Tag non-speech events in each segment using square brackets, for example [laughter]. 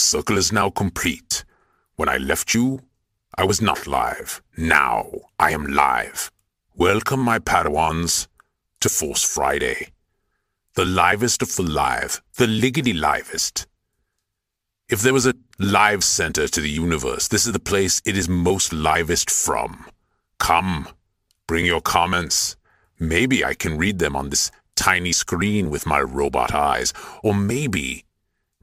Circle is now complete. When I left you, I was not live. Now I am live. Welcome, my Padawans, to Force Friday. The livest of the live, the liggity livest. If there was a live center to the universe, this is the place it is most livest from. Come, bring your comments. Maybe I can read them on this tiny screen with my robot eyes, or maybe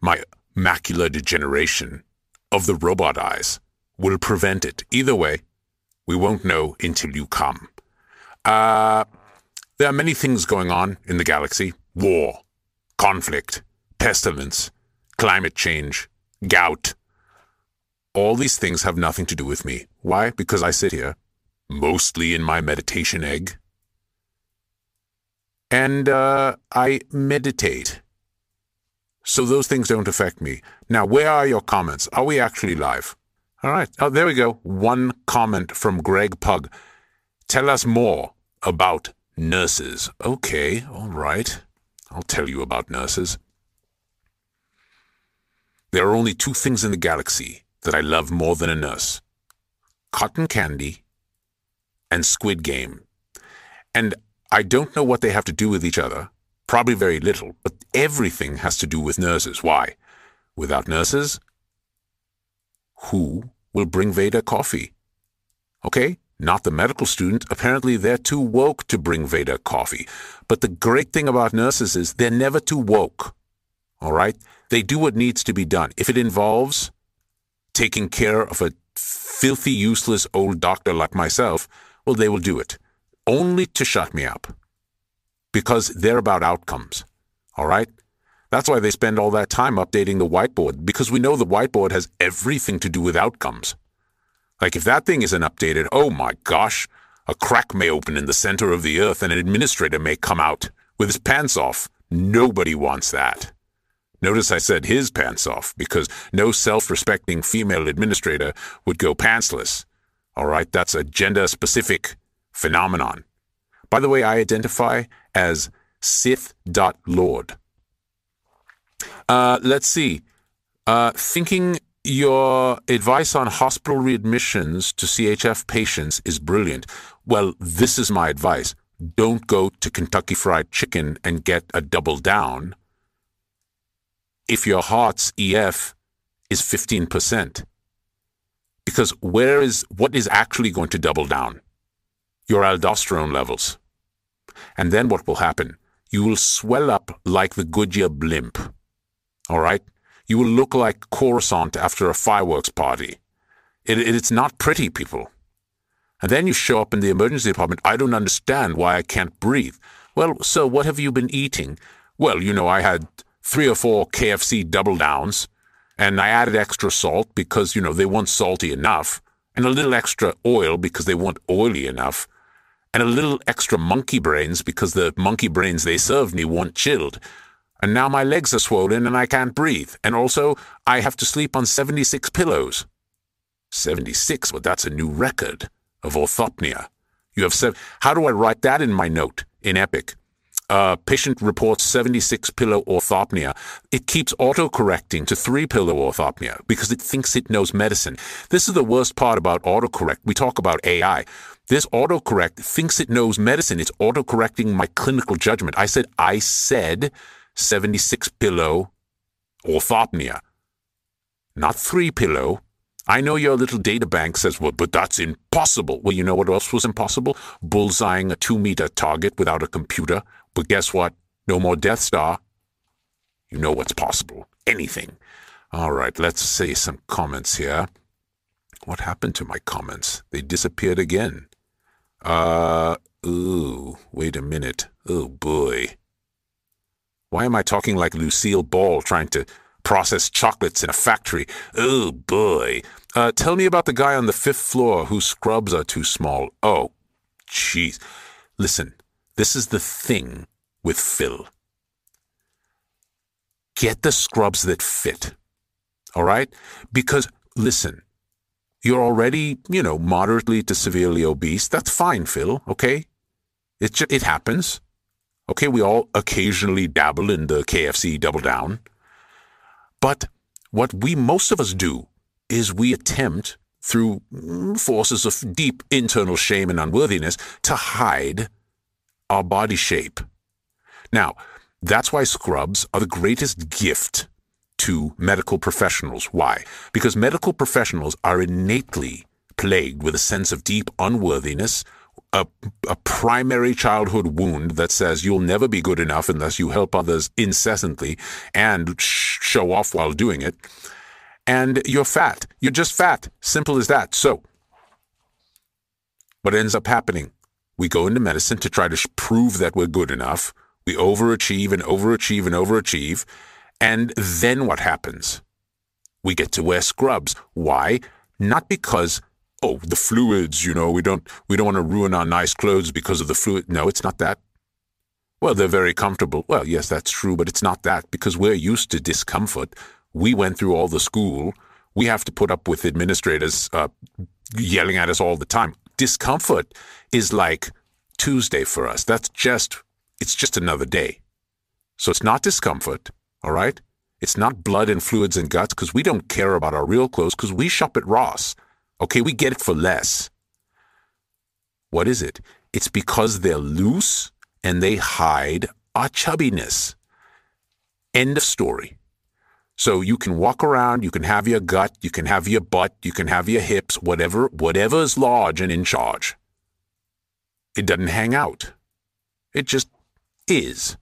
my macular degeneration of the robot eyes will prevent it. Either way, we won't know until you come. Uh, there are many things going on in the galaxy war, conflict, pestilence, climate change, gout. All these things have nothing to do with me. Why? Because I sit here, mostly in my meditation egg, and uh, I meditate. So those things don't affect me. Now, where are your comments? Are we actually live? All right. Oh, there we go. One comment from Greg Pug. Tell us more about nurses. Okay, all right. I'll tell you about nurses. There are only two things in the galaxy that I love more than a nurse cotton candy and Squid Game. And I don't know what they have to do with each other. Probably very little, but everything has to do with nurses. Why? Without nurses, who will bring Vader coffee? Okay, not the medical student. Apparently, they're too woke to bring Vader coffee. But the great thing about nurses is they're never too woke. All right? They do what needs to be done. If it involves taking care of a filthy, useless old doctor like myself, well, they will do it. Only to shut me up. Because they're about outcomes. All right? That's why they spend all that time updating the whiteboard, because we know the whiteboard has everything to do with outcomes. Like if that thing isn't updated, oh my gosh, a crack may open in the center of the earth and an administrator may come out with his pants off. Nobody wants that. Notice I said his pants off because no self-respecting female administrator would go pantsless. All right, that's a gender-specific phenomenon. By the way, I identify as Sith.Lord. Uh, let's see. Uh, thinking your advice on hospital readmissions to CHF patients is brilliant. Well, this is my advice. Don't go to Kentucky Fried Chicken and get a double down if your heart's EF is 15%. Because where is what is actually going to double down? Your aldosterone levels. And then what will happen? You will swell up like the Goodyear blimp. All right? You will look like Coruscant after a fireworks party. It, it, it's not pretty, people. And then you show up in the emergency department. I don't understand why I can't breathe. Well, sir, what have you been eating? Well, you know, I had three or four KFC double downs, and I added extra salt because, you know, they weren't salty enough, and a little extra oil because they weren't oily enough, and a little extra monkey brains because the monkey brains they served me weren't chilled and now my legs are swollen and I can't breathe. And also, I have to sleep on 76 pillows. 76? Well, that's a new record of orthopnea. You have said, how do I write that in my note in Epic? Uh, patient reports 76 pillow orthopnea. It keeps autocorrecting to three pillow orthopnea because it thinks it knows medicine. This is the worst part about autocorrect. We talk about AI. This autocorrect thinks it knows medicine. It's autocorrecting my clinical judgment. I said, I said 76 pillow orthopnea. Not three pillow. I know your little data bank says, well, but that's impossible. Well, you know what else was impossible? Bullseyeing a two meter target without a computer. But guess what? No more Death Star. You know what's possible. Anything. All right, let's see some comments here. What happened to my comments? They disappeared again. Uh, ooh, wait a minute. Oh boy. Why am I talking like Lucille Ball trying to process chocolates in a factory? Oh boy. Uh, tell me about the guy on the fifth floor whose scrubs are too small. Oh, jeez. Listen, this is the thing with Phil. Get the scrubs that fit. All right? Because, listen, you're already, you know, moderately to severely obese. That's fine, Phil, okay? It, just, it happens. Okay, we all occasionally dabble in the KFC double down. But what we most of us do is we attempt through mm, forces of deep internal shame and unworthiness to hide our body shape. Now, that's why scrubs are the greatest gift to medical professionals. Why? Because medical professionals are innately plagued with a sense of deep unworthiness, a, a, primary childhood wound that says you'll never be good enough unless you help others incessantly and sh- show off while doing it. And you're fat. You're just fat. Simple as that. So, what ends up happening? We go into medicine to try to prove that we're good enough. We overachieve and overachieve and overachieve. And then what happens? We get to wear scrubs. Why? Not because oh, the fluids, you know, we don't we don't want to ruin our nice clothes because of the fluid. No, it's not that. Well, they're very comfortable. Well, yes, that's true, but it's not that because we're used to discomfort. We went through all the school. We have to put up with administrators uh, yelling at us all the time. Discomfort is like Tuesday for us. That's just it's just another day. So it's not discomfort, all right? It's not blood and fluids and guts because we don't care about our real clothes because we shop at Ross. Okay, we get it for less. What is it? It's because they're loose and they hide our chubbiness. End of story. So you can walk around, you can have your gut, you can have your butt, you can have your hips, whatever, whatever is large and in charge. It doesn't hang out. It just is.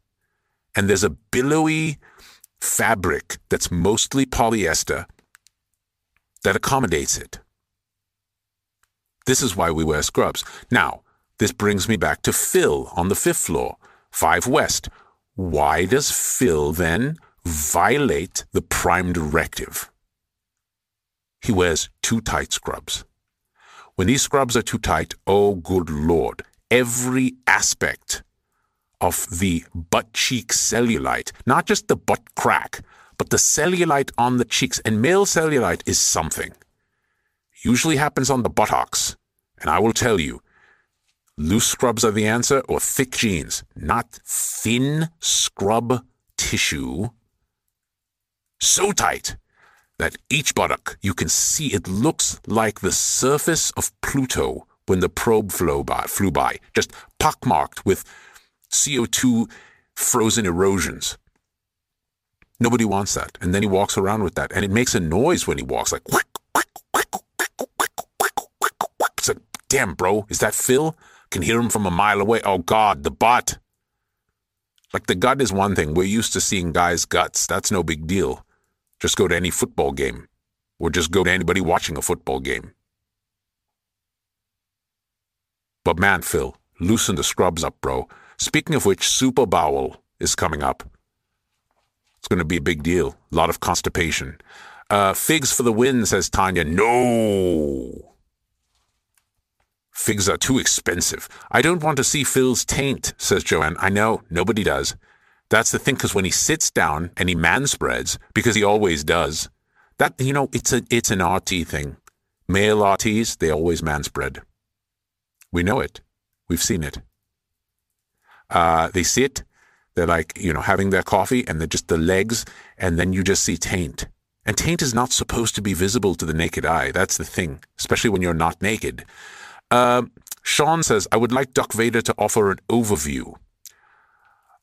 And there's a billowy fabric that's mostly polyester that accommodates it. This is why we wear scrubs. Now, this brings me back to Phil on the fifth floor, 5 West. Why does Phil then violate the prime directive? He wears too tight scrubs. When these scrubs are too tight, oh good lord, every aspect of the butt cheek cellulite, not just the butt crack, but the cellulite on the cheeks, and male cellulite is something usually happens on the buttocks. And I will tell you, loose scrubs are the answer or thick jeans, not thin scrub tissue. So tight that each buttock, you can see it looks like the surface of Pluto when the probe flew by, flew by just pockmarked with CO2 frozen erosions. Nobody wants that. And then he walks around with that. And it makes a noise when he walks, like whack, whack, whack, Damn, bro, is that Phil? Can hear him from a mile away. Oh, God, the butt. Like, the gut is one thing. We're used to seeing guys' guts. That's no big deal. Just go to any football game, or just go to anybody watching a football game. But man, Phil, loosen the scrubs up, bro. Speaking of which, Super Bowl is coming up. It's going to be a big deal. A lot of constipation. Uh, figs for the win, says Tanya. No. Figs are too expensive. I don't want to see Phil's taint, says Joanne. I know, nobody does. That's the thing, because when he sits down and he manspreads, because he always does, that, you know, it's a it's an RT thing. Male RTs, they always manspread. We know it. We've seen it. Uh, they sit, they're like, you know, having their coffee, and they're just the legs, and then you just see taint. And taint is not supposed to be visible to the naked eye. That's the thing, especially when you're not naked. Uh, Sean says, I would like Doc Vader to offer an overview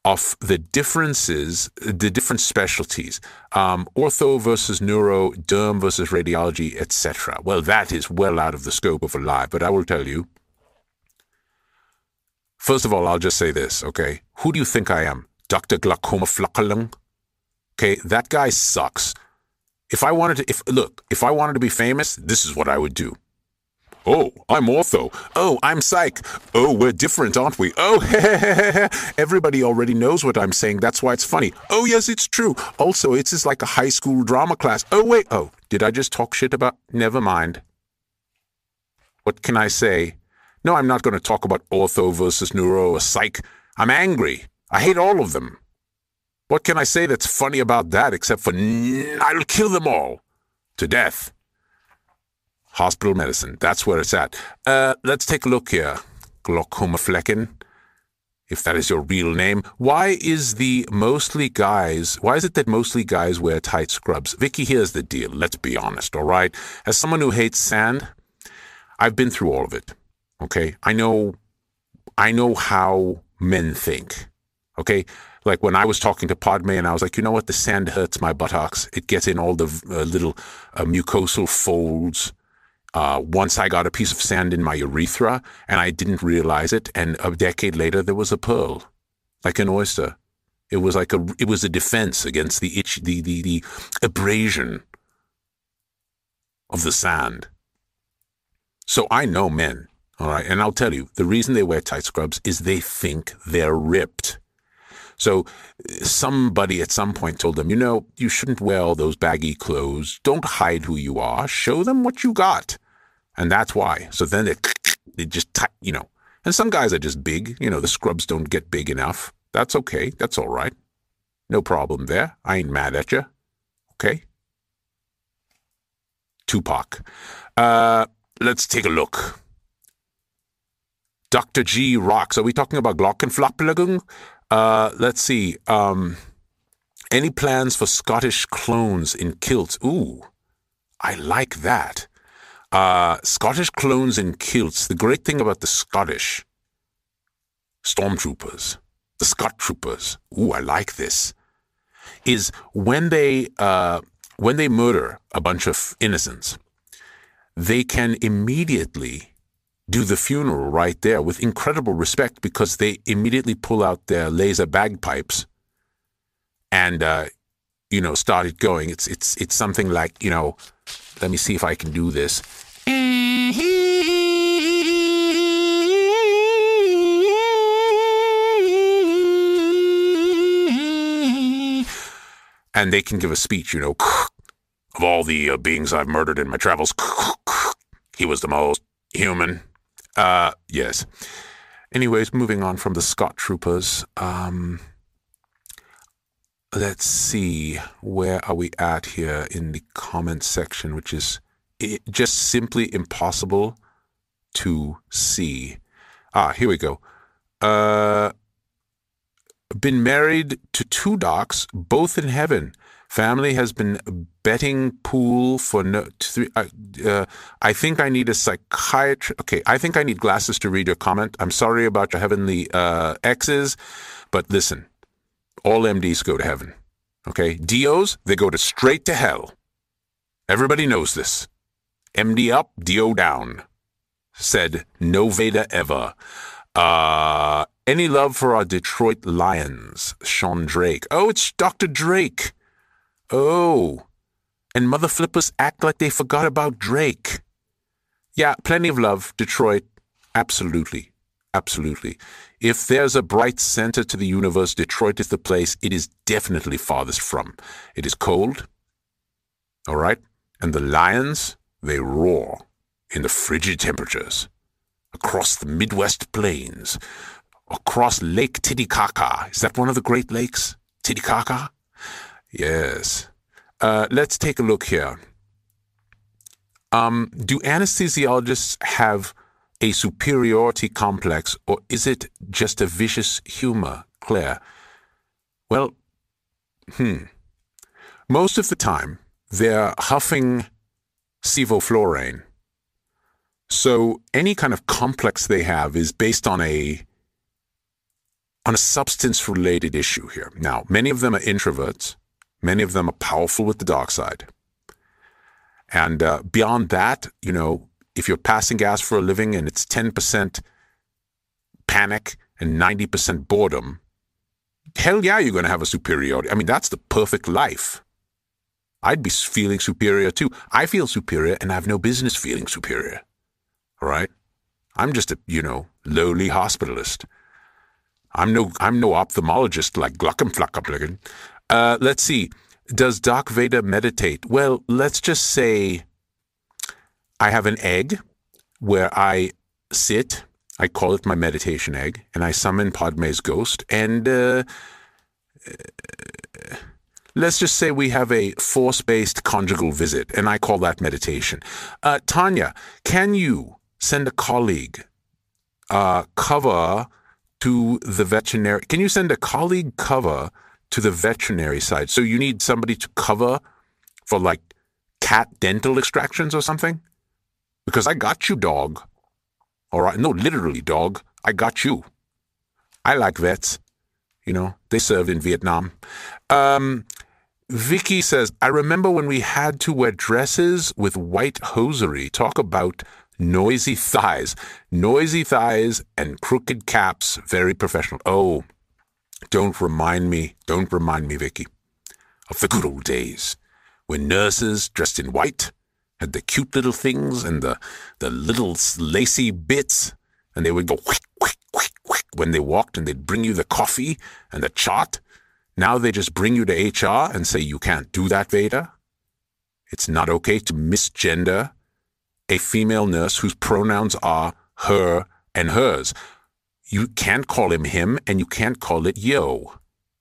of the differences, the different specialties, um, ortho versus neuro, derm versus radiology, etc. Well, that is well out of the scope of a live, but I will tell you. First of all, I'll just say this, okay? Who do you think I am? Dr. Glaucoma Flockalung? Okay, that guy sucks. If I wanted to, if look, if I wanted to be famous, this is what I would do. Oh, I'm ortho. Oh, I'm psych. Oh, we're different, aren't we? Oh, [laughs] everybody already knows what I'm saying. That's why it's funny. Oh, yes, it's true. Also, it's just like a high school drama class. Oh, wait. Oh, did I just talk shit about? Never mind. What can I say? No, I'm not going to talk about ortho versus neuro or psych. I'm angry. I hate all of them. What can I say that's funny about that except for I'll kill them all to death? Hospital medicine. That's where it's at. Uh, let's take a look here. Glaucomflecken. if that is your real name. Why is the mostly guys, why is it that mostly guys wear tight scrubs? Vicky, here's the deal. Let's be honest, all right? As someone who hates sand, I've been through all of it. Okay? I know I know how men think. Okay? Like when I was talking to Padme and I was like, you know what? The sand hurts my buttocks. It gets in all the uh, little uh, mucosal folds. Uh, once I got a piece of sand in my urethra and I didn't realize it, and a decade later there was a pearl, like an oyster. It was like a it was a defense against the itch, the the the abrasion of the sand. So I know men, all right, and I'll tell you the reason they wear tight scrubs is they think they're ripped. So somebody at some point told them, you know, you shouldn't wear all those baggy clothes. Don't hide who you are. Show them what you got. And that's why. So then they, [clears throat] they just, tight, you know, and some guys are just big. You know, the scrubs don't get big enough. That's okay. That's all right. No problem there. I ain't mad at you. Okay? Tupac. Uh, let's take a look. Dr. G rocks. Are we talking about Glockenflapplagung? Uh, let's see. Um, any plans for Scottish clones in kilts? Ooh, I like that. Uh, Scottish clones in kilts. The great thing about the Scottish stormtroopers, the Scott troopers. Ooh, I like this. Is when they uh, when they murder a bunch of innocents, they can immediately do the funeral right there with incredible respect because they immediately pull out their laser bagpipes and uh, you know start it going. It's it's it's something like you know. Let me see if I can do this. And they can give a speech, you know, of all the uh, beings I've murdered in my travels, he was the most human, uh, yes. Anyways, moving on from the Scott Troopers. Um, let's see, where are we at here in the comment section, which is just simply impossible to see. Ah, here we go. Uh, been married to two docs, both in heaven. Family has been betting pool for no three. Uh, uh, I think I need a psychiatrist. Okay, I think I need glasses to read your comment. I'm sorry about your heavenly uh, X's, but listen, all MDs go to heaven. Okay, DOs they go to straight to hell. Everybody knows this. MD up, DO down. Said no Veda ever. Uh, any love for our Detroit Lions, Sean Drake? Oh, it's Dr. Drake. Oh. And mother flippers act like they forgot about Drake. Yeah, plenty of love, Detroit. Absolutely. Absolutely. If there's a bright center to the universe, Detroit is the place it is definitely farthest from. It is cold. All right? And the lions, they roar in the frigid temperatures. Across the Midwest plains, across Lake Titicaca. Is that one of the Great Lakes? Titicaca? Yes. Uh, let's take a look here. Um, do anesthesiologists have a superiority complex, or is it just a vicious humor, Claire? Well, hmm. Most of the time, they're huffing sevoflurane. So any kind of complex they have is based on a on a substance related issue here. Now, many of them are introverts. Many of them are powerful with the dark side. And uh, beyond that, you know, if you're passing gas for a living and it's 10% panic and 90% boredom, hell yeah, you're going to have a superiority. I mean, that's the perfect life. I'd be feeling superior too. I feel superior and I have no business feeling superior. All right? I'm just a, you know, lowly hospitalist. I'm no I'm no ophthalmologist like Glockenflackerblicken. Uh, let's see. Does Doc Vader meditate? Well, let's just say I have an egg where I sit. I call it my meditation egg, and I summon Padme's ghost. And uh, uh, let's just say we have a force based conjugal visit, and I call that meditation. Uh, Tanya, can you send a colleague uh, cover to the veterinary? Can you send a colleague cover to the veterinary side? So you need somebody to cover for like cat dental extractions or something? Because I got you, dog. All right. No, literally, dog. I got you. I like vets. You know, they served in Vietnam. Um, Vicky says, I remember when we had to wear dresses with white hosiery. Talk about noisy [laughs] thighs. Noisy thighs and crooked caps. Very professional. Oh, don't remind me, don't remind me, Vicky, of the good old days when nurses dressed in white had the cute little things and the, the little lacy bits, and they would go quick, quick, quick, quick when they walked, and they'd bring you the coffee and the chart. Now they just bring you to HR and say, you can't do that, Veda. It's not okay to misgender a female nurse whose pronouns are her and hers. You can't call him him, and you can't call it yo,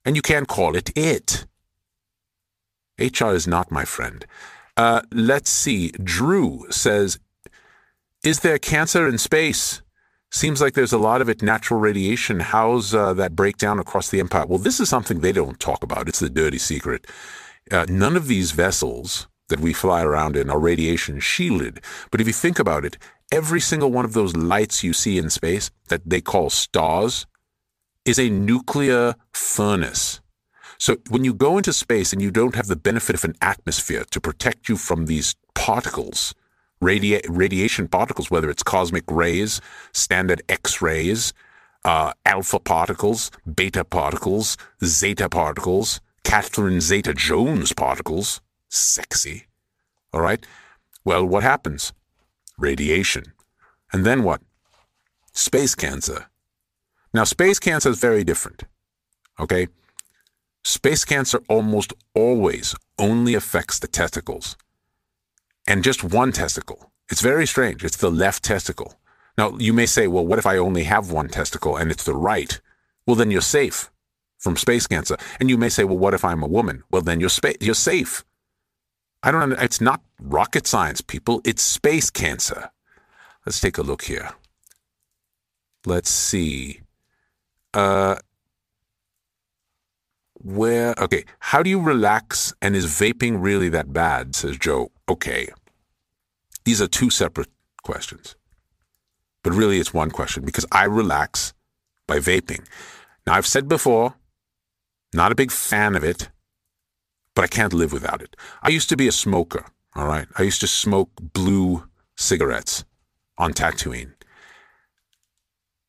and you can't call it it. HR is not my friend. Uh, let's see. Drew says, Is there cancer in space? Seems like there's a lot of it natural radiation. How's uh, that breakdown across the empire? Well, this is something they don't talk about. It's the dirty secret. Uh, none of these vessels that we fly around in are radiation shielded. But if you think about it, every single one of those lights you see in space that they call stars is a nuclear furnace. So when you go into space and you don't have the benefit of an atmosphere to protect you from these particles, radia- radiation particles, whether it's cosmic rays, standard X rays, uh, alpha particles, beta particles, zeta particles, Catherine Zeta Jones particles, sexy. All right? Well, what happens? Radiation. And then what? Space cancer. Now, space cancer is very different. Okay? Space cancer almost always only affects the testicles and just one testicle. It's very strange. It's the left testicle. Now, you may say, well, what if I only have one testicle and it's the right? Well, then you're safe from space cancer. And you may say, well, what if I'm a woman? Well, then you're, spa- you're safe. I don't. It's not rocket science, people. It's space cancer. Let's take a look here. Let's see. Uh, where, okay, how do you relax and is vaping really that bad? Says Joe. Okay. These are two separate questions. But really, it's one question because I relax by vaping. Now, I've said before, not a big fan of it, but I can't live without it. I used to be a smoker, all right? I used to smoke blue cigarettes on Tatooine.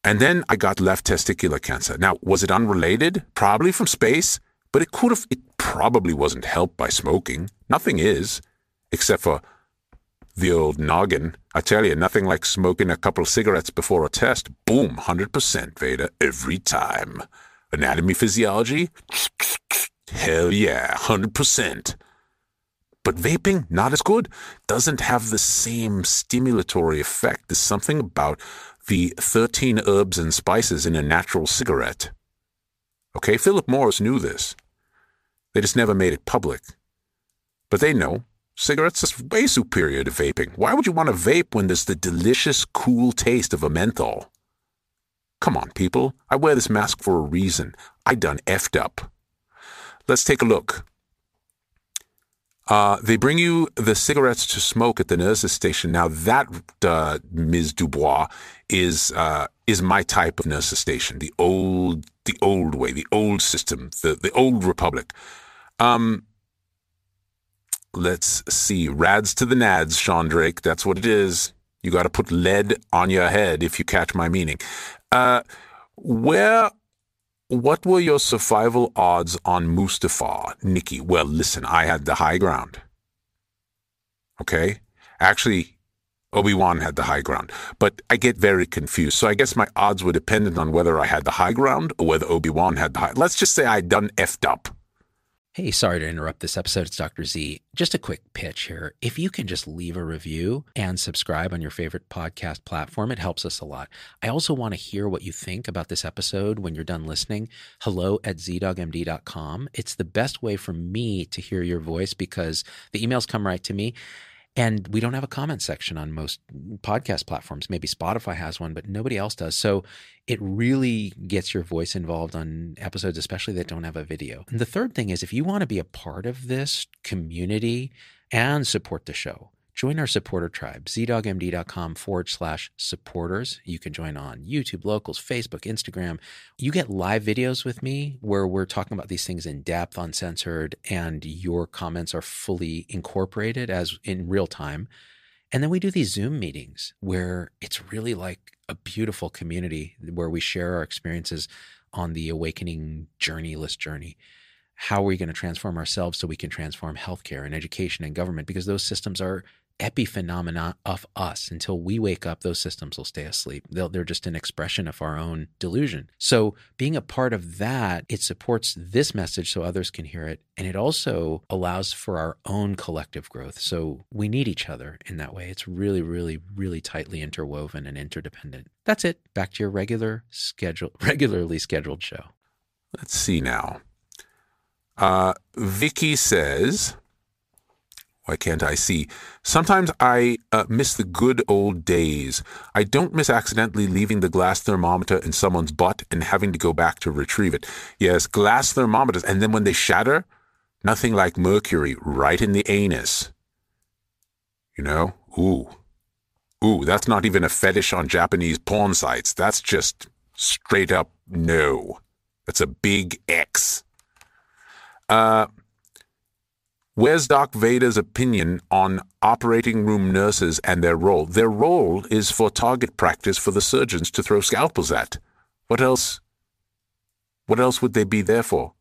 And then I got left testicular cancer. Now, was it unrelated? Probably from space, but it could have, it probably wasn't helped by smoking. Nothing is, except for the old noggin. I tell you, nothing like smoking a couple cigarettes before a test. Boom, 100% Vader every time. Anatomy, physiology? Hell yeah, 100%. But vaping, not as good. Doesn't have the same stimulatory effect. There's something about the 13 herbs and spices in a natural cigarette. Okay, Philip Morris knew this. They just never made it public. But they know cigarettes is way superior to vaping. Why would you want to vape when there's the delicious, cool taste of a menthol? Come on, people. I wear this mask for a reason. I done effed up. Let's take a look. Uh, they bring you the cigarettes to smoke at the nurse's station. Now that uh, Ms. Dubois is uh, is my type of nurse's station, the old the old way, the old system, the the old republic. Um, let's see, rads to the nads, Sean Drake. That's what it is. You got to put lead on your head if you catch my meaning. Uh, where what were your survival odds on Mustafar, Nikki? Well, listen, I had the high ground. Okay? Actually, Obi-Wan had the high ground. But I get very confused. So I guess my odds were dependent on whether I had the high ground or whether Obi-Wan had the high. Let's just say I'd done effed up. Hey, sorry to interrupt this episode. It's Dr. Z. Just a quick pitch here. If you can just leave a review and subscribe on your favorite podcast platform, it helps us a lot. I also want to hear what you think about this episode when you're done listening. Hello at zdoggmd.com. It's the best way for me to hear your voice because the emails come right to me. And we don't have a comment section on most podcast platforms. Maybe Spotify has one, but nobody else does. So it really gets your voice involved on episodes, especially that don't have a video. And the third thing is if you want to be a part of this community and support the show, join our supporter tribe, zdoggmd.com forward slash supporters. You can join on YouTube, locals, Facebook, Instagram. You get live videos with me where we're talking about these things in depth, uncensored, and your comments are fully incorporated as in real time. And then we do these Zoom meetings where it's really like a beautiful community where we share our experiences on the awakening journeyless journey how are we going to transform ourselves so we can transform healthcare and education and government because those systems are epiphenomena of us. Until we wake up, those systems will stay asleep. they are just an expression of our own delusion. So, being a part of that, it supports this message so others can hear it. And it also allows for our own collective growth. So, we need each other in that way. It's really, really, really tightly interwoven and interdependent. That's it. Back to your regular schedule, [laughs] regularly scheduled show. Let's see now. Uh, Vicky says, why can't I see? Sometimes I uh, miss the good old days. I don't miss accidentally leaving the glass thermometer in someone's butt and having to go back to retrieve it. Yes, glass thermometers. And then when they shatter, nothing like mercury right in the anus. You know? Ooh. Ooh, that's not even a fetish on Japanese porn sites. That's just straight up no. That's a big X. Uh, Where's Doc Vader's opinion on operating room nurses and their role? Their role is for target practice for the surgeons to throw scalpels at. What else? What else would they be there for?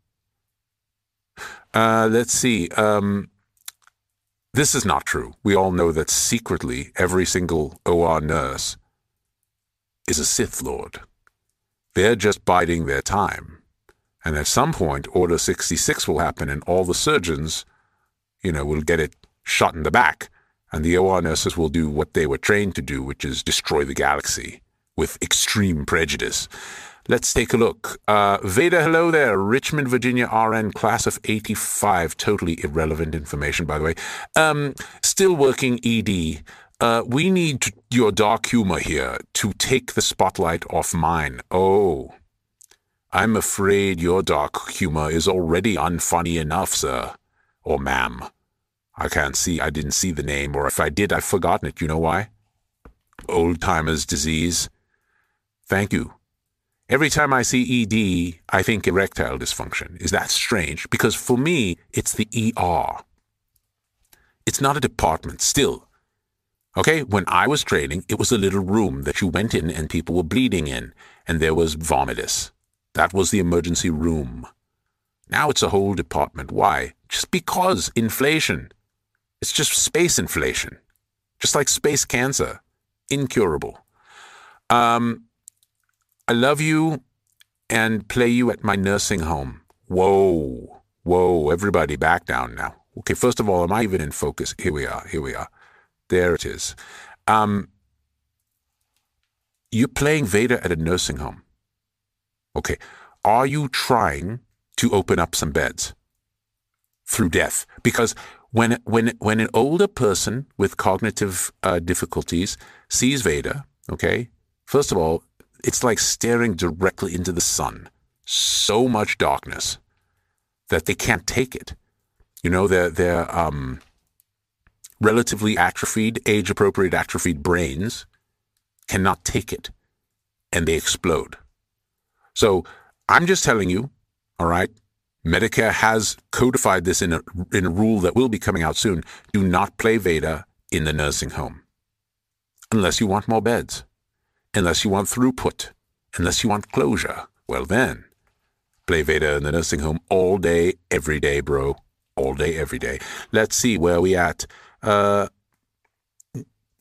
Uh, let's see. Um, this is not true. We all know that secretly every single OR nurse is a Sith Lord. They're just biding their time. And at some point, Order 66 will happen, and all the surgeons you know, will get it shot in the back, and the OR nurses will do what they were trained to do, which is destroy the galaxy with extreme prejudice. Let's take a look. Uh, Veda, hello there. Richmond, Virginia, RN, class of 85. Totally irrelevant information, by the way. Um, still working ED. Uh, we need your dark humor here to take the spotlight off mine. Oh, I'm afraid your dark humor is already unfunny enough, sir or ma'am. I can't see, I didn't see the name, or if I did, I've forgotten it. You know why? Old timer's disease. Thank you. Every time I see ED, I think erectile dysfunction. Is that strange? Because for me, it's the ER. It's not a department, still. Okay, when I was training, it was a little room that you went in and people were bleeding in, and there was vomitus. That was the emergency room. Now it's a whole department. Why? Just because inflation. It's just space inflation. Just like space cancer. Incurable. Um, I love you and play you at my nursing home. Whoa. Whoa. Everybody back down now. Okay, first of all, am I even in focus? Here we are. Here we are. There it is. Um, you're playing Vader at a nursing home. Okay. Are you trying to open up some beds through death. Because when, when, when an older person with cognitive uh, difficulties sees Veda, okay, first of all, it's like staring directly into the sun. So much darkness that they can't take it. You know, they're, um, relatively atrophied, age appropriate atrophied brains cannot take it and they explode. So I'm just telling you, all right. Medicare has codified this in a, in a rule that will be coming out soon. Do not play Veda in the nursing home. Unless you want more beds. Unless you want throughput. Unless you want closure. Well, then, play Veda in the nursing home all day, every day, bro. All day, every day. Let's see where we at. Uh,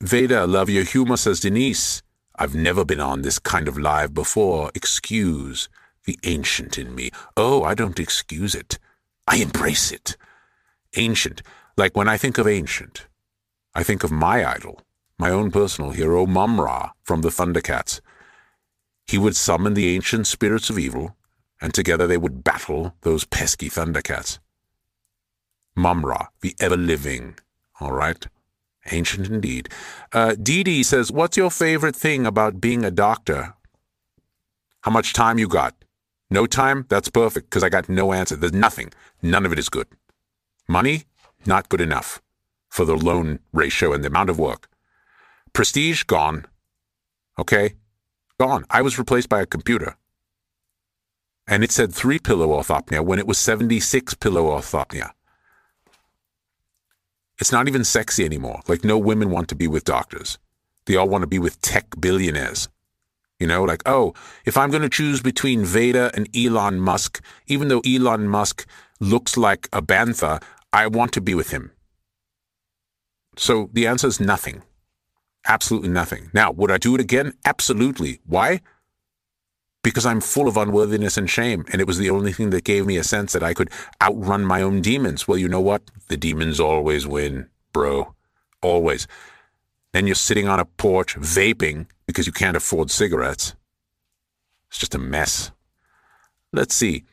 Veda, love your humor, says Denise. I've never been on this kind of live before. Excuse the ancient in me. Oh, I don't excuse it. I embrace it. Ancient, like when I think of ancient, I think of my idol, my own personal hero, Mumm-Ra from the Thundercats. He would summon the ancient spirits of evil, and together they would battle those pesky Thundercats. Mumm-Ra, the ever-living, all right? Ancient indeed. Uh, Dee Dee says, What's your favorite thing about being a doctor? How much time you got? No time? That's perfect, because I got no answer. There's nothing. None of it is good. Money? Not good enough for the loan ratio and the amount of work. Prestige? Gone. Okay? Gone. I was replaced by a computer. And it said three pillow orthopnea when it was 76 pillow orthopnea. It's not even sexy anymore. Like, no women want to be with doctors. They all want to be with tech billionaires. You know, like, oh, if I'm going to choose between Veda and Elon Musk, even though Elon Musk looks like a bantha, I want to be with him. So the answer is nothing. Absolutely nothing. Now, would I do it again? Absolutely. Why? Because I'm full of unworthiness and shame, and it was the only thing that gave me a sense that I could outrun my own demons. Well, you know what? The demons always win, bro. Always. Then you're sitting on a porch vaping because you can't afford cigarettes. It's just a mess. Let's see.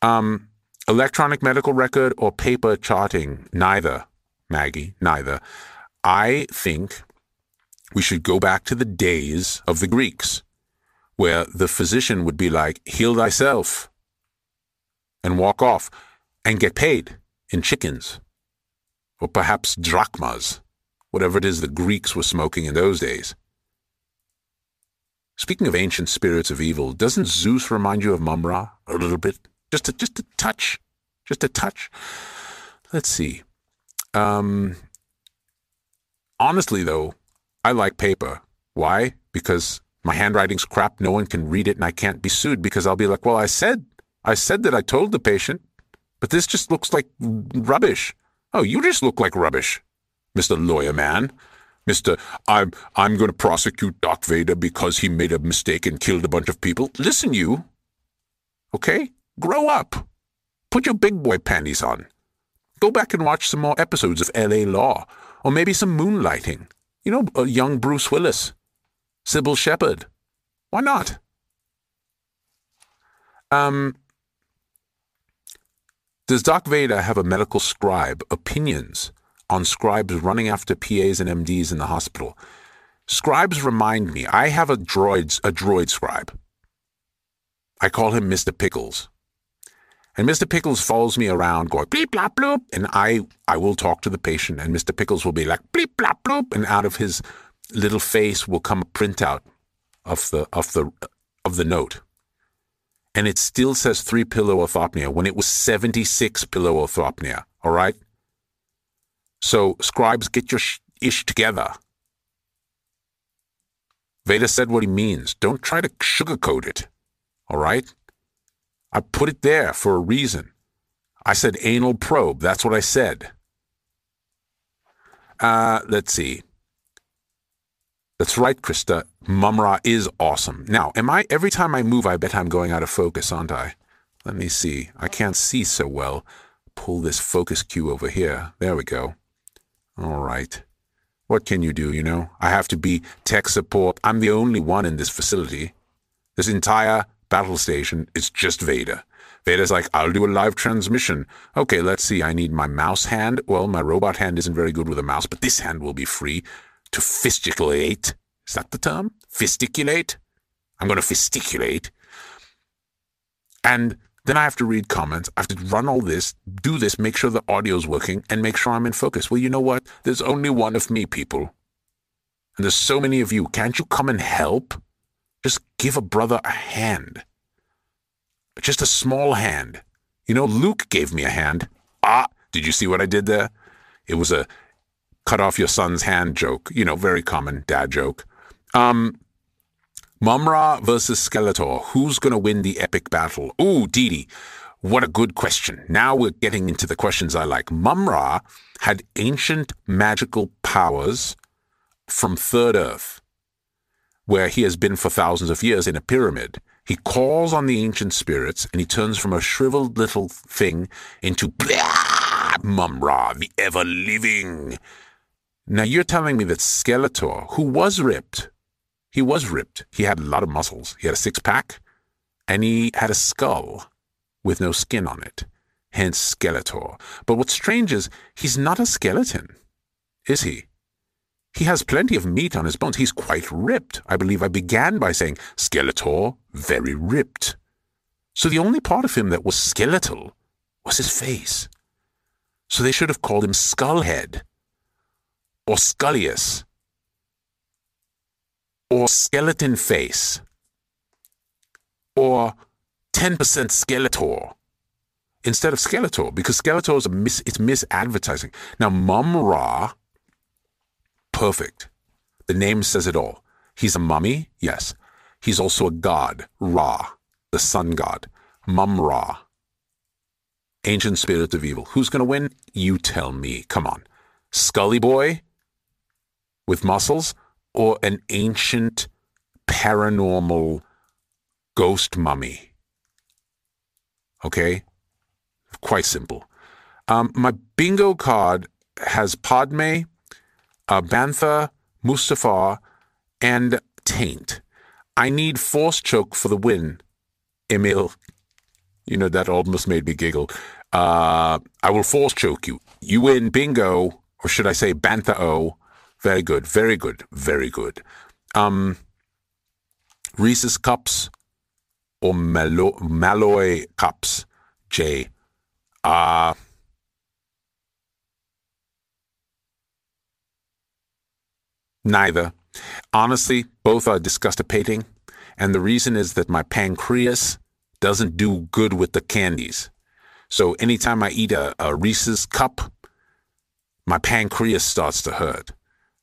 Um, electronic medical record or paper charting? Neither, Maggie, neither. I think we should go back to the days of the Greeks, where the physician would be like, heal thyself, and walk off and get paid in chickens, or perhaps drachmas, whatever it is the Greeks were smoking in those days. Speaking of ancient spirits of evil, doesn't Zeus remind you of Mumm-Ra a little bit? Just a, just a touch. Just a touch. Let's see. Um, honestly, though, I like paper. Why? Because my handwriting's crap. No one can read it, and I can't be sued because I'll be like, well, I said, I said that I told the patient, but this just looks like rubbish. Oh, you just look like rubbish, Mr. Lawyer Man. Mr. I'm I'm going to prosecute Doc Vader because he made a mistake and killed a bunch of people. Listen, you. Okay? Grow up. Put your big boy panties on. Go back and watch some more episodes of L.A. Law, or maybe some moonlighting. You know, a young Bruce Willis, Cybill Shepherd. Why not? Um, does Doc Vader have a medical scribe opinions on scribes running after PAs and MDs in the hospital? Scribes remind me. I have a droid, a droid scribe. I call him Mr. Pickles. And Mr. Pickles follows me around going bleep blop bloop, and I I will talk to the patient, and Mr. Pickles will be like bleep blop bloop, and out of his little face will come a printout of the of the of the note. And it still says three pillow orthopnea when it was 76 pillow orthopnea. All right? So, scribes, get your sh- ish together. Veda said what he means. Don't try to sugarcoat it. All right? I put it there for a reason. I said anal probe. That's what I said. Uh, let's see. That's right, Krista. Mumm-Ra is awesome. Now, am I every time I move, I bet I'm going out of focus, aren't I? Let me see. I can't see so well. Pull this focus cue over here. There we go. All right. What can you do, you know? I have to be tech support. I'm the only one in this facility. This entire battle station, is just Vader. Vader's like, I'll do a live transmission. Okay, let's see. I need my mouse hand. Well, my robot hand isn't very good with a mouse, but this hand will be free to fisticulate. Is that the term? Fisticulate? I'm going to fisticulate. And then I have to read comments. I have to run all this, do this, make sure the audio's working, and make sure I'm in focus. Well, you know what? There's only one of me, people. And there's so many of you. Can't you come and help? Just give a brother a hand. Just a small hand. You know, Luke gave me a hand. Ah, did you see what I did there? It was a cut off your son's hand joke. You know, very common dad joke. Um, Mumm-Ra versus Skeletor. Who's going to win the epic battle? Ooh, Dee Dee, What a good question. Now we're getting into the questions I like. Mumm-Ra had ancient magical powers from Third Earth where he has been for thousands of years in a pyramid. He calls on the ancient spirits and he turns from a shriveled little thing into blah, Mumm-Ra, the ever living. Now you're telling me that Skeletor, who was ripped, he was ripped. He had a lot of muscles. He had a six pack and he had a skull with no skin on it. Hence Skeletor. But what's strange is he's not a skeleton, is he? He has plenty of meat on his bones. He's quite ripped. I believe I began by saying Skeletor, very ripped. So the only part of him that was skeletal was his face. So they should have called him Skullhead, or Scullius, or Skeleton Face, or 10% Skeletor instead of Skeletor because Skeletor is mis it's misadvertising. Now Mumm-Ra, perfect. The name says it all. He's a mummy, yes. He's also a god, Ra, the sun god. Mumm-Ra. Ancient spirit of evil. Who's gonna win? You tell me. Come on. Scully Boy with muscles or an ancient paranormal ghost mummy? Okay? quite simple. Um, my bingo card has Padme, uh, Bantha, Mustafar, and Taint. I need Force Choke for the win, Emil. You know, that almost made me giggle. Uh, I will Force Choke you. You win bingo, or should I say Bantha O. Very good, very good, very good. Um, Reese's Cups or Mallo Cups, J. Uh, neither. Honestly, both are disgustipating, and the reason is that my pancreas doesn't do good with the candies. So anytime I eat a, a Reese's cup, my pancreas starts to hurt.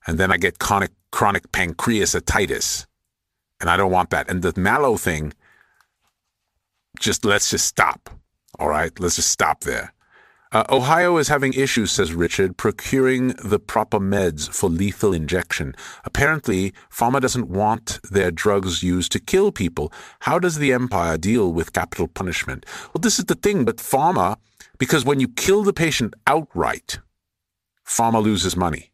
And then I get chronic, chronic pancreatitis. And I don't want that. And the mallow thing, just let's just stop. All right, let's just stop there. Uh, Ohio is having issues, says Richard, procuring the proper meds for lethal injection. Apparently, pharma doesn't want their drugs used to kill people. How does the empire deal with capital punishment? Well, this is the thing, but pharma, because when you kill the patient outright, pharma loses money.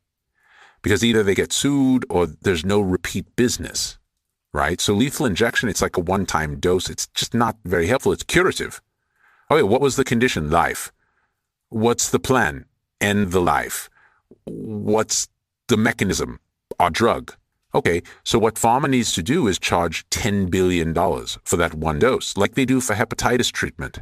Because either they get sued or there's no repeat business, right? So lethal injection, it's like a one time dose. It's just not very helpful. It's curative. Okay, what was the condition? Life. What's the plan? End the life. What's the mechanism? Our drug. Okay, so what pharma needs to do is charge $10 billion for that one dose, like they do for hepatitis treatment.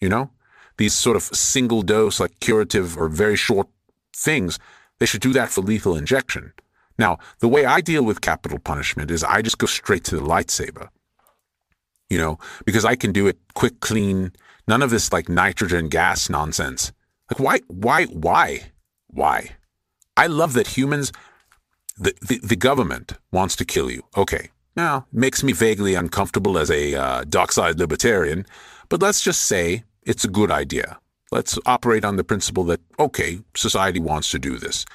You know? These sort of single dose, like curative or very short things, they should do that for lethal injection. Now, the way I deal with capital punishment is I just go straight to the lightsaber. You know, because I can do it quick, clean, None of this like nitrogen gas nonsense. Like why why why why? I love that humans the, the, the government wants to kill you. Okay. Now, makes me vaguely uncomfortable as a uh, dockside libertarian, but let's just say it's a good idea. Let's operate on the principle that, okay, society wants to do this.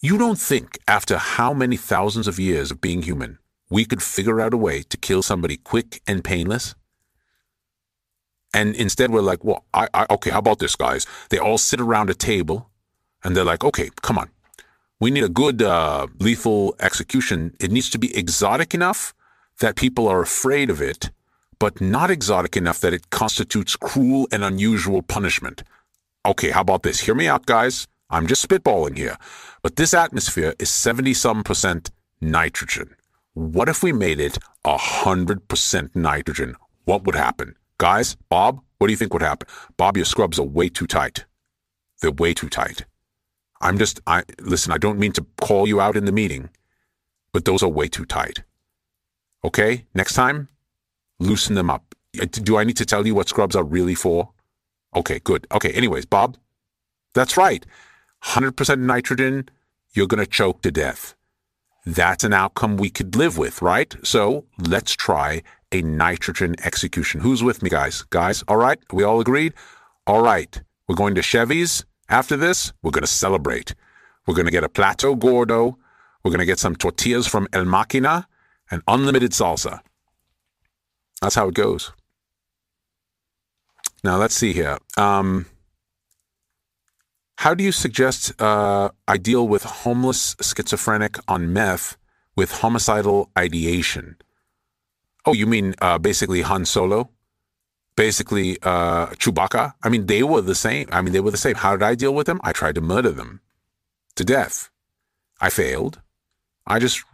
You don't think, after how many thousands of years of being human, we could figure out a way to kill somebody quick and painless? And instead, we're like, well, I, I, okay, how about this, guys? They all sit around a table and they're like, okay, come on. We need a good uh, lethal execution. It needs to be exotic enough that people are afraid of it, but not exotic enough that it constitutes cruel and unusual punishment. Okay, how about this? Hear me out, guys. I'm just spitballing here. But this atmosphere is 70 some percent nitrogen. What if we made it 100% nitrogen? What would happen? Guys, Bob, what do you think would happen? Bob, your scrubs are way too tight. They're way too tight. I'm just, I listen, I don't mean to call you out in the meeting, but those are way too tight. Okay? Next time, loosen them up. Uh, do I need to tell you what scrubs are really for? Okay, good. Okay, anyways, Bob, that's right. 100% nitrogen, you're going to choke to death. That's an outcome we could live with, right? So let's try a nitrogen execution. Who's with me, guys? Guys, all right? We all agreed? All right. We're going to Chevy's. After this, we're going to celebrate. We're going to get a plato gordo. We're going to get some tortillas from El Machino and unlimited salsa. That's how it goes. Now, let's see here. Um, how do you suggest uh, I deal with homeless schizophrenic on meth with homicidal ideation? Oh, you mean uh, basically Han Solo? Basically uh, Chewbacca? I mean, they were the same. I mean, they were the same. How did I deal with them? I tried to murder them to death. I failed. I just,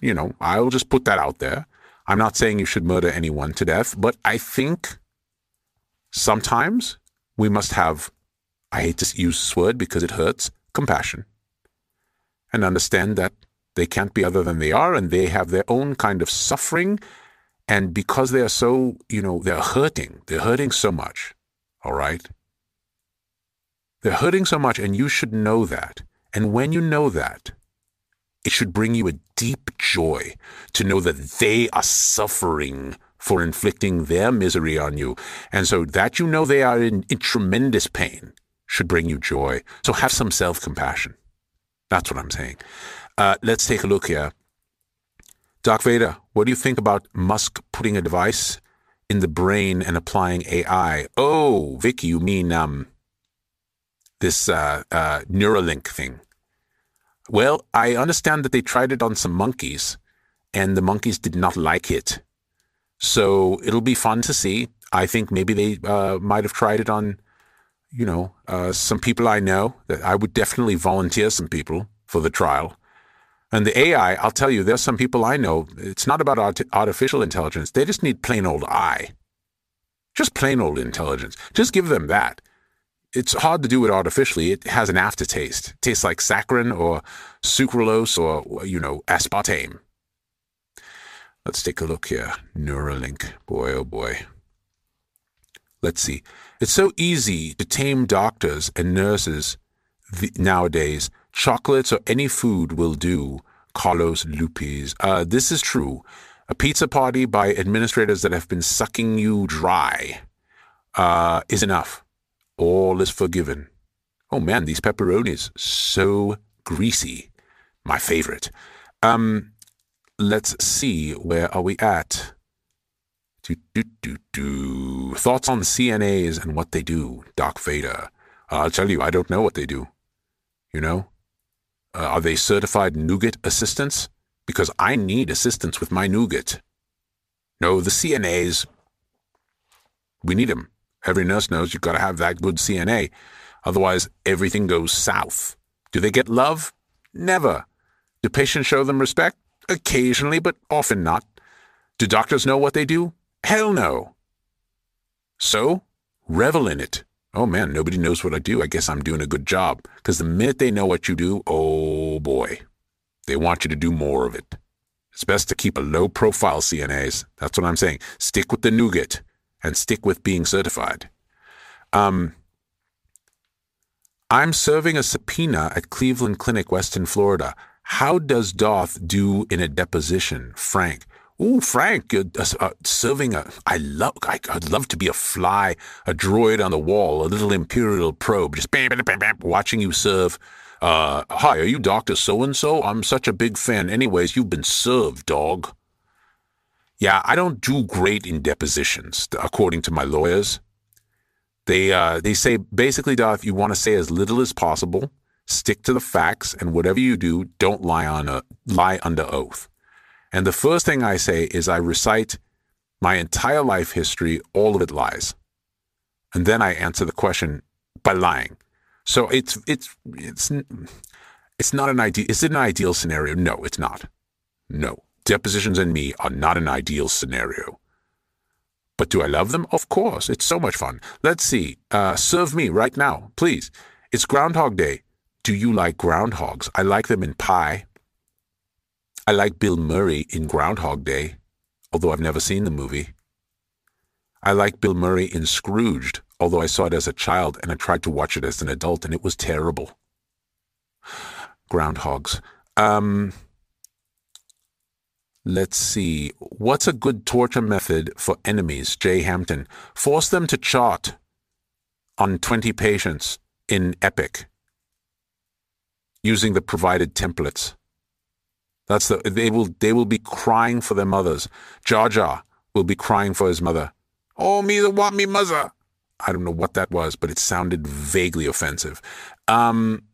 you know, I'll just put that out there. I'm not saying you should murder anyone to death, but I think sometimes we must have, I hate to use this word because it hurts, compassion. And understand that they can't be other than they are and they have their own kind of suffering. And because they are so, you know, they're hurting, they're hurting so much, all right? They're hurting so much, and you should know that. And when you know that, it should bring you a deep joy to know that they are suffering for inflicting their misery on you. And so that you know they are in, in tremendous pain should bring you joy. So have some self compassion. That's what I'm saying. Uh, let's take a look here. Doc Vader, what do you think about Musk putting a device in the brain and applying AI? Oh, Vicky, you mean um, this uh, uh, Neuralink thing? Well, I understand that they tried it on some monkeys, and the monkeys did not like it. So it'll be fun to see. I think maybe they uh, might have tried it on, you know, uh, some people I know. That I would definitely volunteer some people for the trial. And the AI, I'll tell you, there's some people I know. It's not about art- artificial intelligence. They just need plain old eye. Just plain old intelligence. Just give them that it's hard to do it artificially. It has an aftertaste. It tastes like saccharin or sucralose or, you know, aspartame. Let's take a look here. Neuralink. Boy, oh boy. Let's see. It's so easy to tame doctors and nurses nowadays. Chocolates or any food will do. Carlos Lupis. Uh, this is true. A pizza party by administrators that have been sucking you dry uh, is enough all is forgiven. Oh man, these pepperonis, so greasy. My favorite. Um, let's see, where are we at? Do, do, do, do. Thoughts on CNAs and what they do, Doc Vader. I'll tell you, I don't know what they do. You know? Uh, are they certified nougat assistants? Because I need assistance with my nougat. No, the CNAs, we need them. Every nurse knows you've got to have that good CNA. Otherwise, everything goes south. Do they get love? Never. Do patients show them respect? Occasionally, but often not. Do doctors know what they do? Hell no. So, revel in it. Oh man, nobody knows what I do. I guess I'm doing a good job. Because the minute they know what you do, oh boy, they want you to do more of it. It's best to keep a low profile CNAs. That's what I'm saying. Stick with the nougat and stick with being certified. Um, I'm serving a subpoena at Cleveland Clinic, Western Florida. How does Darth do in a deposition, Frank? Ooh, Frank, uh, uh, serving a. I love. I, would love to be a fly, a droid on the wall, a little imperial probe, just bam, bam, bam, bam, watching you serve. Uh, hi, are you Doctor So and So? I'm such a big fan. Anyways, you've been served, dog. Yeah, I don't do great in depositions, according to my lawyers. They uh, they say basically, Doc, if you want to say as little as possible, stick to the facts, and whatever you do, don't lie on a lie under oath. And the first thing I say is I recite my entire life history, all of it lies, and then I answer the question by lying. So it's it's it's it's not an ideal. Is it an ideal scenario? No, it's not. No. Depositions and me are not an ideal scenario. But do I love them? Of course. It's so much fun. Let's see. Uh, serve me right now, please. It's Groundhog Day. Do you like groundhogs? I like them in pie. I like Bill Murray in Groundhog Day, although I've never seen the movie. I like Bill Murray in Scrooged, although I saw it as a child and I tried to watch it as an adult and it was terrible. Groundhogs. Um, Let's see. What's a good torture method for enemies, Jay Hampton? Force them to chart on 20 patients in Epic using the provided templates. That's the they will they will be crying for their mothers. Jar Jar will be crying for his mother. Oh me the want me mother. I don't know what that was, but it sounded vaguely offensive. Um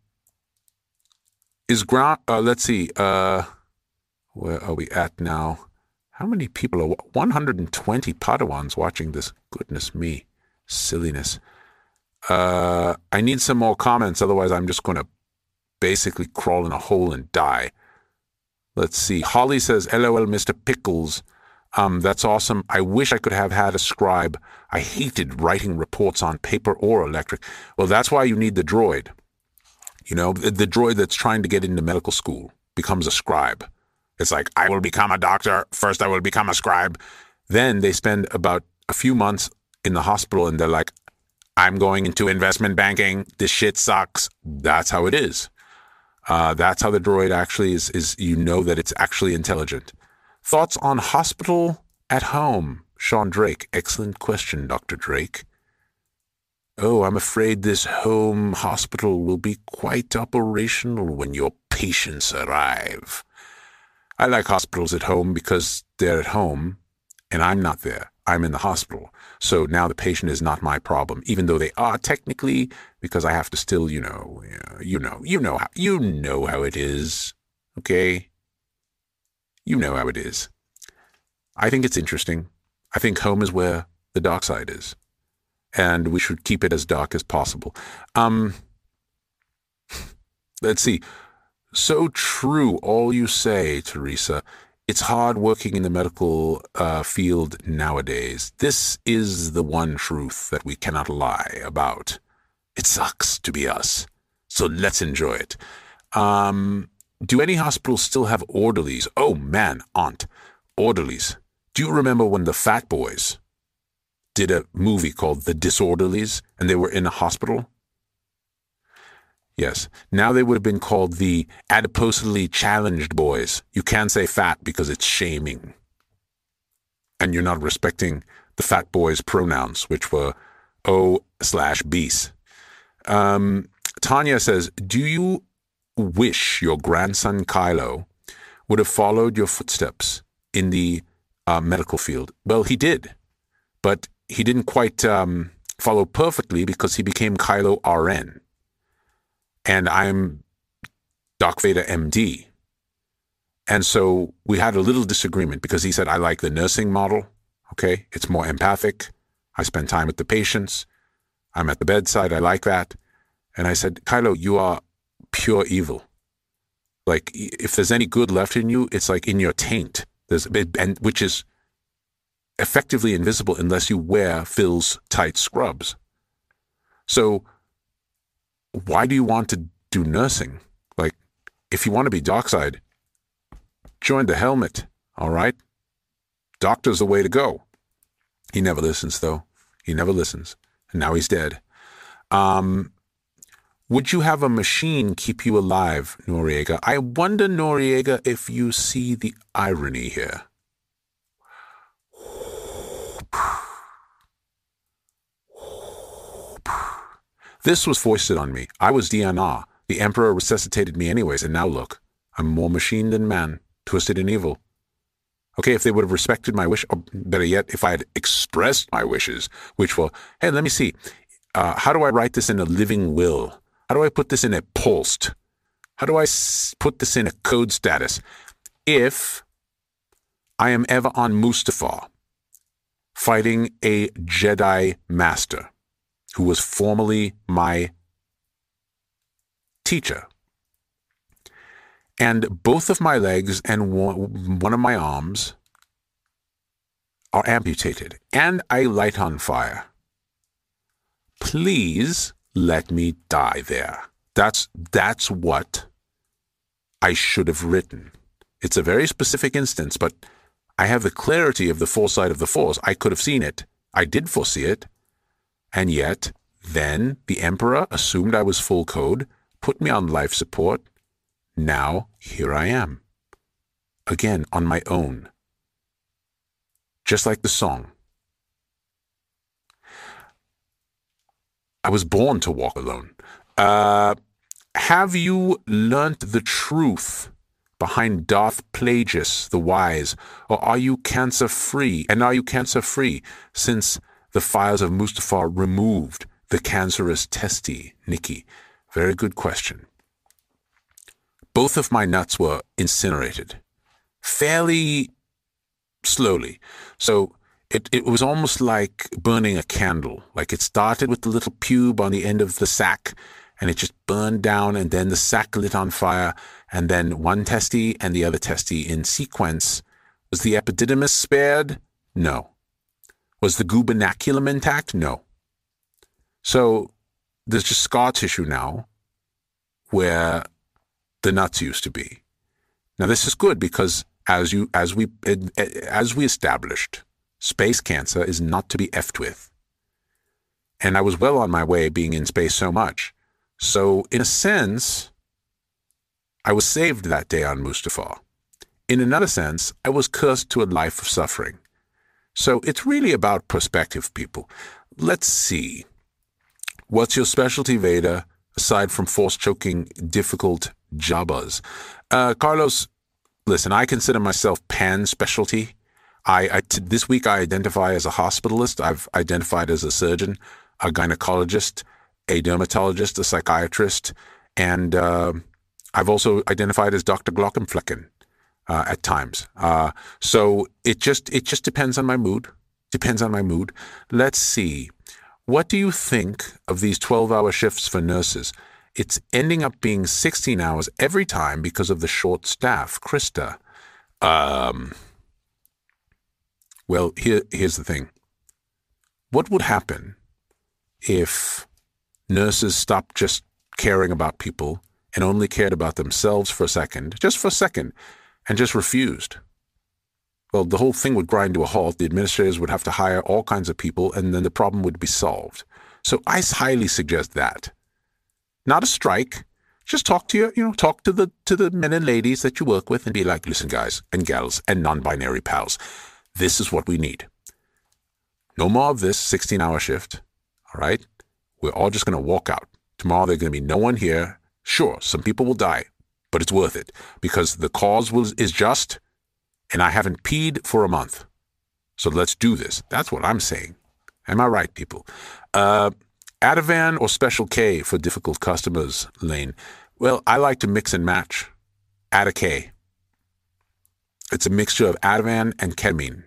is ground uh, let's see, uh where are we at now? How many people are 120 Padawans watching this? Goodness me, silliness. Uh, I need some more comments, otherwise I'm just going to basically crawl in a hole and die. Let's see. Holly says, LOL, Mr. Pickles. Um, that's awesome. I wish I could have had a scribe. I hated writing reports on paper or electric. Well, that's why you need the droid. You know, the, the droid that's trying to get into medical school becomes a scribe. It's like, I will become a doctor. First, I will become a scribe. Then they spend about a few months in the hospital and they're like, I'm going into investment banking. This shit sucks. That's how it is. Uh, that's how the droid actually is, is, you know that it's actually intelligent. Thoughts on hospital at home? Sean Drake. Excellent question, Dr. Drake. Oh, I'm afraid this home hospital will be quite operational when your patients arrive. I like hospitals at home because they're at home and I'm not there. I'm in the hospital. So now the patient is not my problem, even though they are technically, because I have to still, you know, you know, you know how, you know how it is. Okay? You know how it is. I think it's interesting. I think home is where the dark side is. And we should keep it as dark as possible. Um, [laughs] let's see. So true, all you say, Teresa. It's hard working in the medical uh, field nowadays. This is the one truth that we cannot lie about. It sucks to be us. So let's enjoy it. Um, do any hospitals still have orderlies? Oh man, aunt, orderlies. Do you remember when the Fat Boys did a movie called The Disorderlies and they were in a hospital? Yes. Now they would have been called the adiposely challenged boys. You can't say fat because it's shaming. And you're not respecting the fat boys' pronouns, which were O slash beast. Um, Tanya says, Do you wish your grandson Kylo would have followed your footsteps in the uh, medical field? Well, he did, but he didn't quite um, follow perfectly because he became Kylo RN and I'm Doc Vader MD. And so we had a little disagreement because he said, I like the nursing model. Okay. It's more empathic. I spend time with the patients. I'm at the bedside. I like that. And I said, Kylo, you are pure evil. Like, if there's any good left in you, it's like in your taint. There's, and which is effectively invisible unless you wear Phil's tight scrubs. So why do you want to do nursing? Like, if you want to be dockside, join the helmet, all right? Doctor's the way to go. He never listens, though. He never listens. And now he's dead. Um, would you have a machine keep you alive, Noriega? I wonder, Noriega, if you see the irony here. This was foisted on me. I was DNR. The Emperor resuscitated me anyways, and now look. I'm more machine than man, twisted and evil. Okay, if they would have respected my wish, or better yet, if I had expressed my wishes, which were, hey, let me see, uh, how do I write this in a living will? How do I put this in a post? How do I s- put this in a code status? If I am ever on Mustafar, fighting a Jedi Master, who was formerly my teacher. And both of my legs and one of my arms are amputated, and I light on fire. Please let me die there. That's, that's what I should have written. It's a very specific instance, but I have the clarity of the foresight of the Force. I could have seen it. I did foresee it. And yet, then the emperor assumed I was full code, put me on life support. Now, here I am. Again, on my own. Just like the song. I was born to walk alone. Uh, have you learnt the truth behind Darth Plagueis the Wise, or are you cancer free? And are you cancer free since the fires of Mustafar removed the cancerous testy, Nikki? Very good question. Both of my nuts were incinerated fairly slowly. So it, it was almost like burning a candle. Like it started with the little pube on the end of the sack, and it just burned down, and then the sack lit on fire, and then one testy and the other testy in sequence. Was the epididymis spared? No. Was the gubernaculum intact? No. So there's just scar tissue now where the nuts used to be. Now this is good because as you as we as we established, space cancer is not to be effed with. And I was well on my way being in space so much. So in a sense, I was saved that day on Mustafar. In another sense, I was cursed to a life of suffering. So it's really about perspective, people. Let's see. What's your specialty, Vader, aside from force choking difficult jabbas? Uh, Carlos, listen, I consider myself pan specialty. I, I t- this week I identify as a hospitalist. I've identified as a surgeon, a gynecologist, a dermatologist, a psychiatrist, and uh, I've also identified as Dr. Glaucomflecken uh, at times. Uh, so it just it just depends on my mood. Depends on my mood. Let's see. What do you think of these 12 hour shifts for nurses? It's ending up being 16 hours every time because of the short staff. Krista. Um, well, here, here's the thing. What would happen if nurses stopped just caring about people and only cared about themselves for a second, just for a second, and just refused? Well, the whole thing would grind to a halt. The administrators would have to hire all kinds of people, and then the problem would be solved. So I highly suggest that. Not a strike. Just talk to your, you know, talk to the to the men and ladies that you work with and be like, listen, guys and gals and non-binary pals, this is what we need. No more of this 16-hour shift. All right? We're all just gonna walk out. Tomorrow there's gonna be no one here. Sure, some people will die, but it's worth it because the cause was is just and I haven't peed for a month. So let's do this. That's what I'm saying. Am I right, people? Uh, Ativan or Special K for difficult customers, Lane? Well, I like to mix and match. K. It's a mixture of Ativan and ketamine.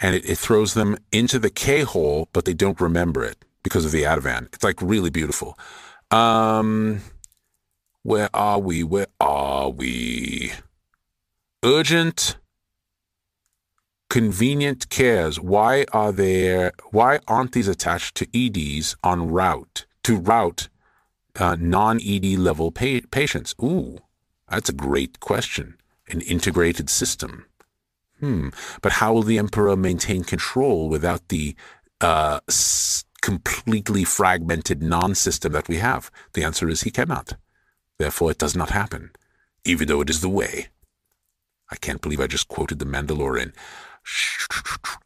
And it, it throws them into the K hole, but they don't remember it because of the Ativan. It's like really beautiful. Um, where are we? Where are we? urgent convenient cares. Why are there why aren't these attached to eds on route to route uh, non-ed level pa- patients? Ooh that's a great question. An integrated system. Hmm. But how will the emperor maintain control without the uh, s- completely fragmented non-system that we have? The answer is he cannot therefore it does not happen even though it is the way I can't believe I just quoted The Mandalorian.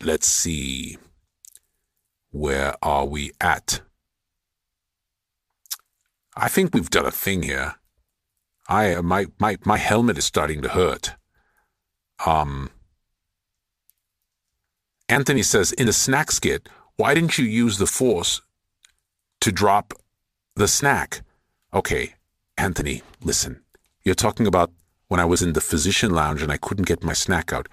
Let's see. Where are we at? I think we've done a thing here. I uh, my my my helmet is starting to hurt. Um Anthony says in the snack skit, why didn't you use the force to drop the snack? Okay, Anthony, listen. You're talking about when I was in the physician lounge and I couldn't get my snack out.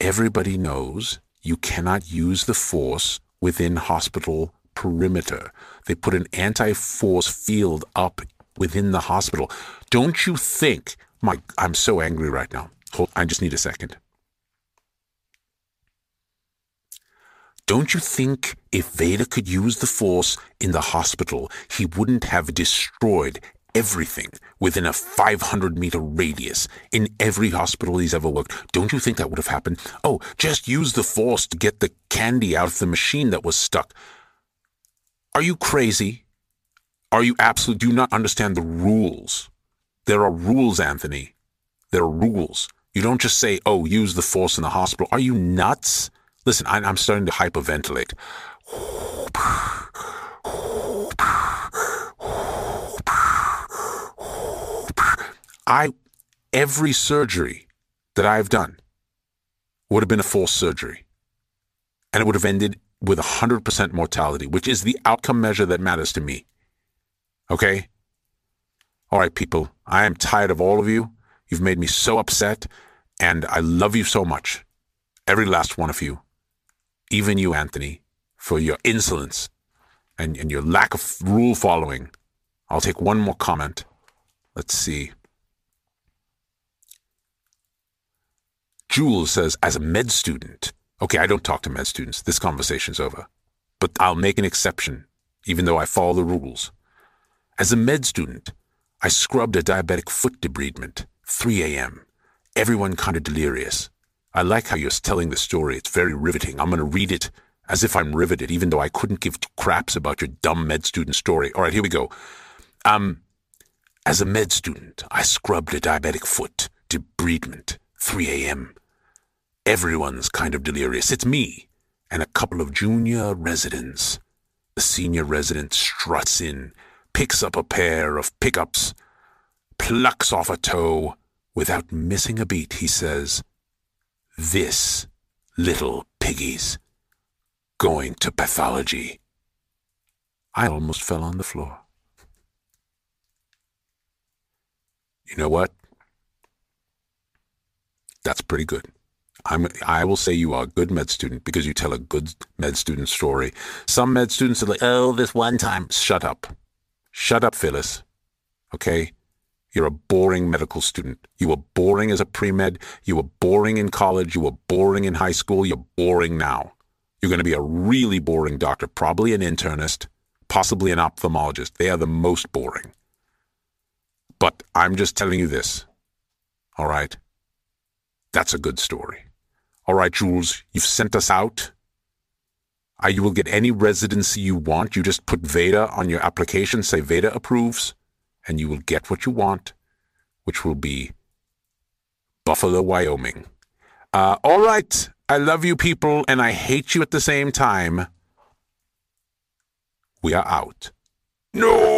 Everybody knows you cannot use the force within hospital perimeter. They put an anti-force field up within the hospital. Don't you think, my, I'm so angry right now. Hold, I just need a second. Don't you think if Vader could use the force in the hospital, he wouldn't have destroyed everything within a 500 meter radius in every hospital he's ever worked. Don't you think that would have happened? Oh, just use the force to get the candy out of the machine that was stuck. Are you crazy? Are you absolutely Do you not understand the rules? There are rules, Anthony. There are rules. You don't just say, oh, use the force in the hospital. Are you nuts? Listen, I'm starting to hyperventilate. I every surgery that I've done would have been a forced surgery. And it would have ended with 100% mortality, which is the outcome measure that matters to me. Okay? All right, people, I am tired of all of you. You've made me so upset, and I love you so much. Every last one of you. Even you, Anthony, for your insolence and, and your lack of rule following. I'll take one more comment. Let's see. Jules says, as a med student, okay, I don't talk to med students. This conversation's over. But I'll make an exception, even though I follow the rules. As a med student, I scrubbed a diabetic foot debridement, 3 a.m. Everyone kind of delirious. I like how you're telling the story. It's very riveting. I'm going to read it as if I'm riveted, even though I couldn't give craps about your dumb med student story. All right, here we go. Um, as a med student, I scrubbed a diabetic foot, debridement, 3 a.m. Everyone's kind of delirious. It's me and a couple of junior residents. The senior resident struts in, picks up a pair of pickups, plucks off a toe. Without missing a beat, he says, This, little piggies, going to pathology. I almost fell on the floor. You know what? That's pretty good. I'm, I will say you are a good med student because you tell a good med student story. Some med students are like, oh, this one time. Shut up. Shut up, Phyllis. Okay? You're a boring medical student. You were boring as a pre med. You were boring in college. You were boring in high school. You're boring now. You're going to be a really boring doctor, probably an internist, possibly an ophthalmologist. They are the most boring. But I'm just telling you this. All right? That's a good story. All right, Jules, you've sent us out. You will get any residency you want. You just put Vader on your application, say Vader approves, and you will get what you want, which will be Buffalo, Wyoming. Uh, all right, I love you people, and I hate you at the same time. We are out. No!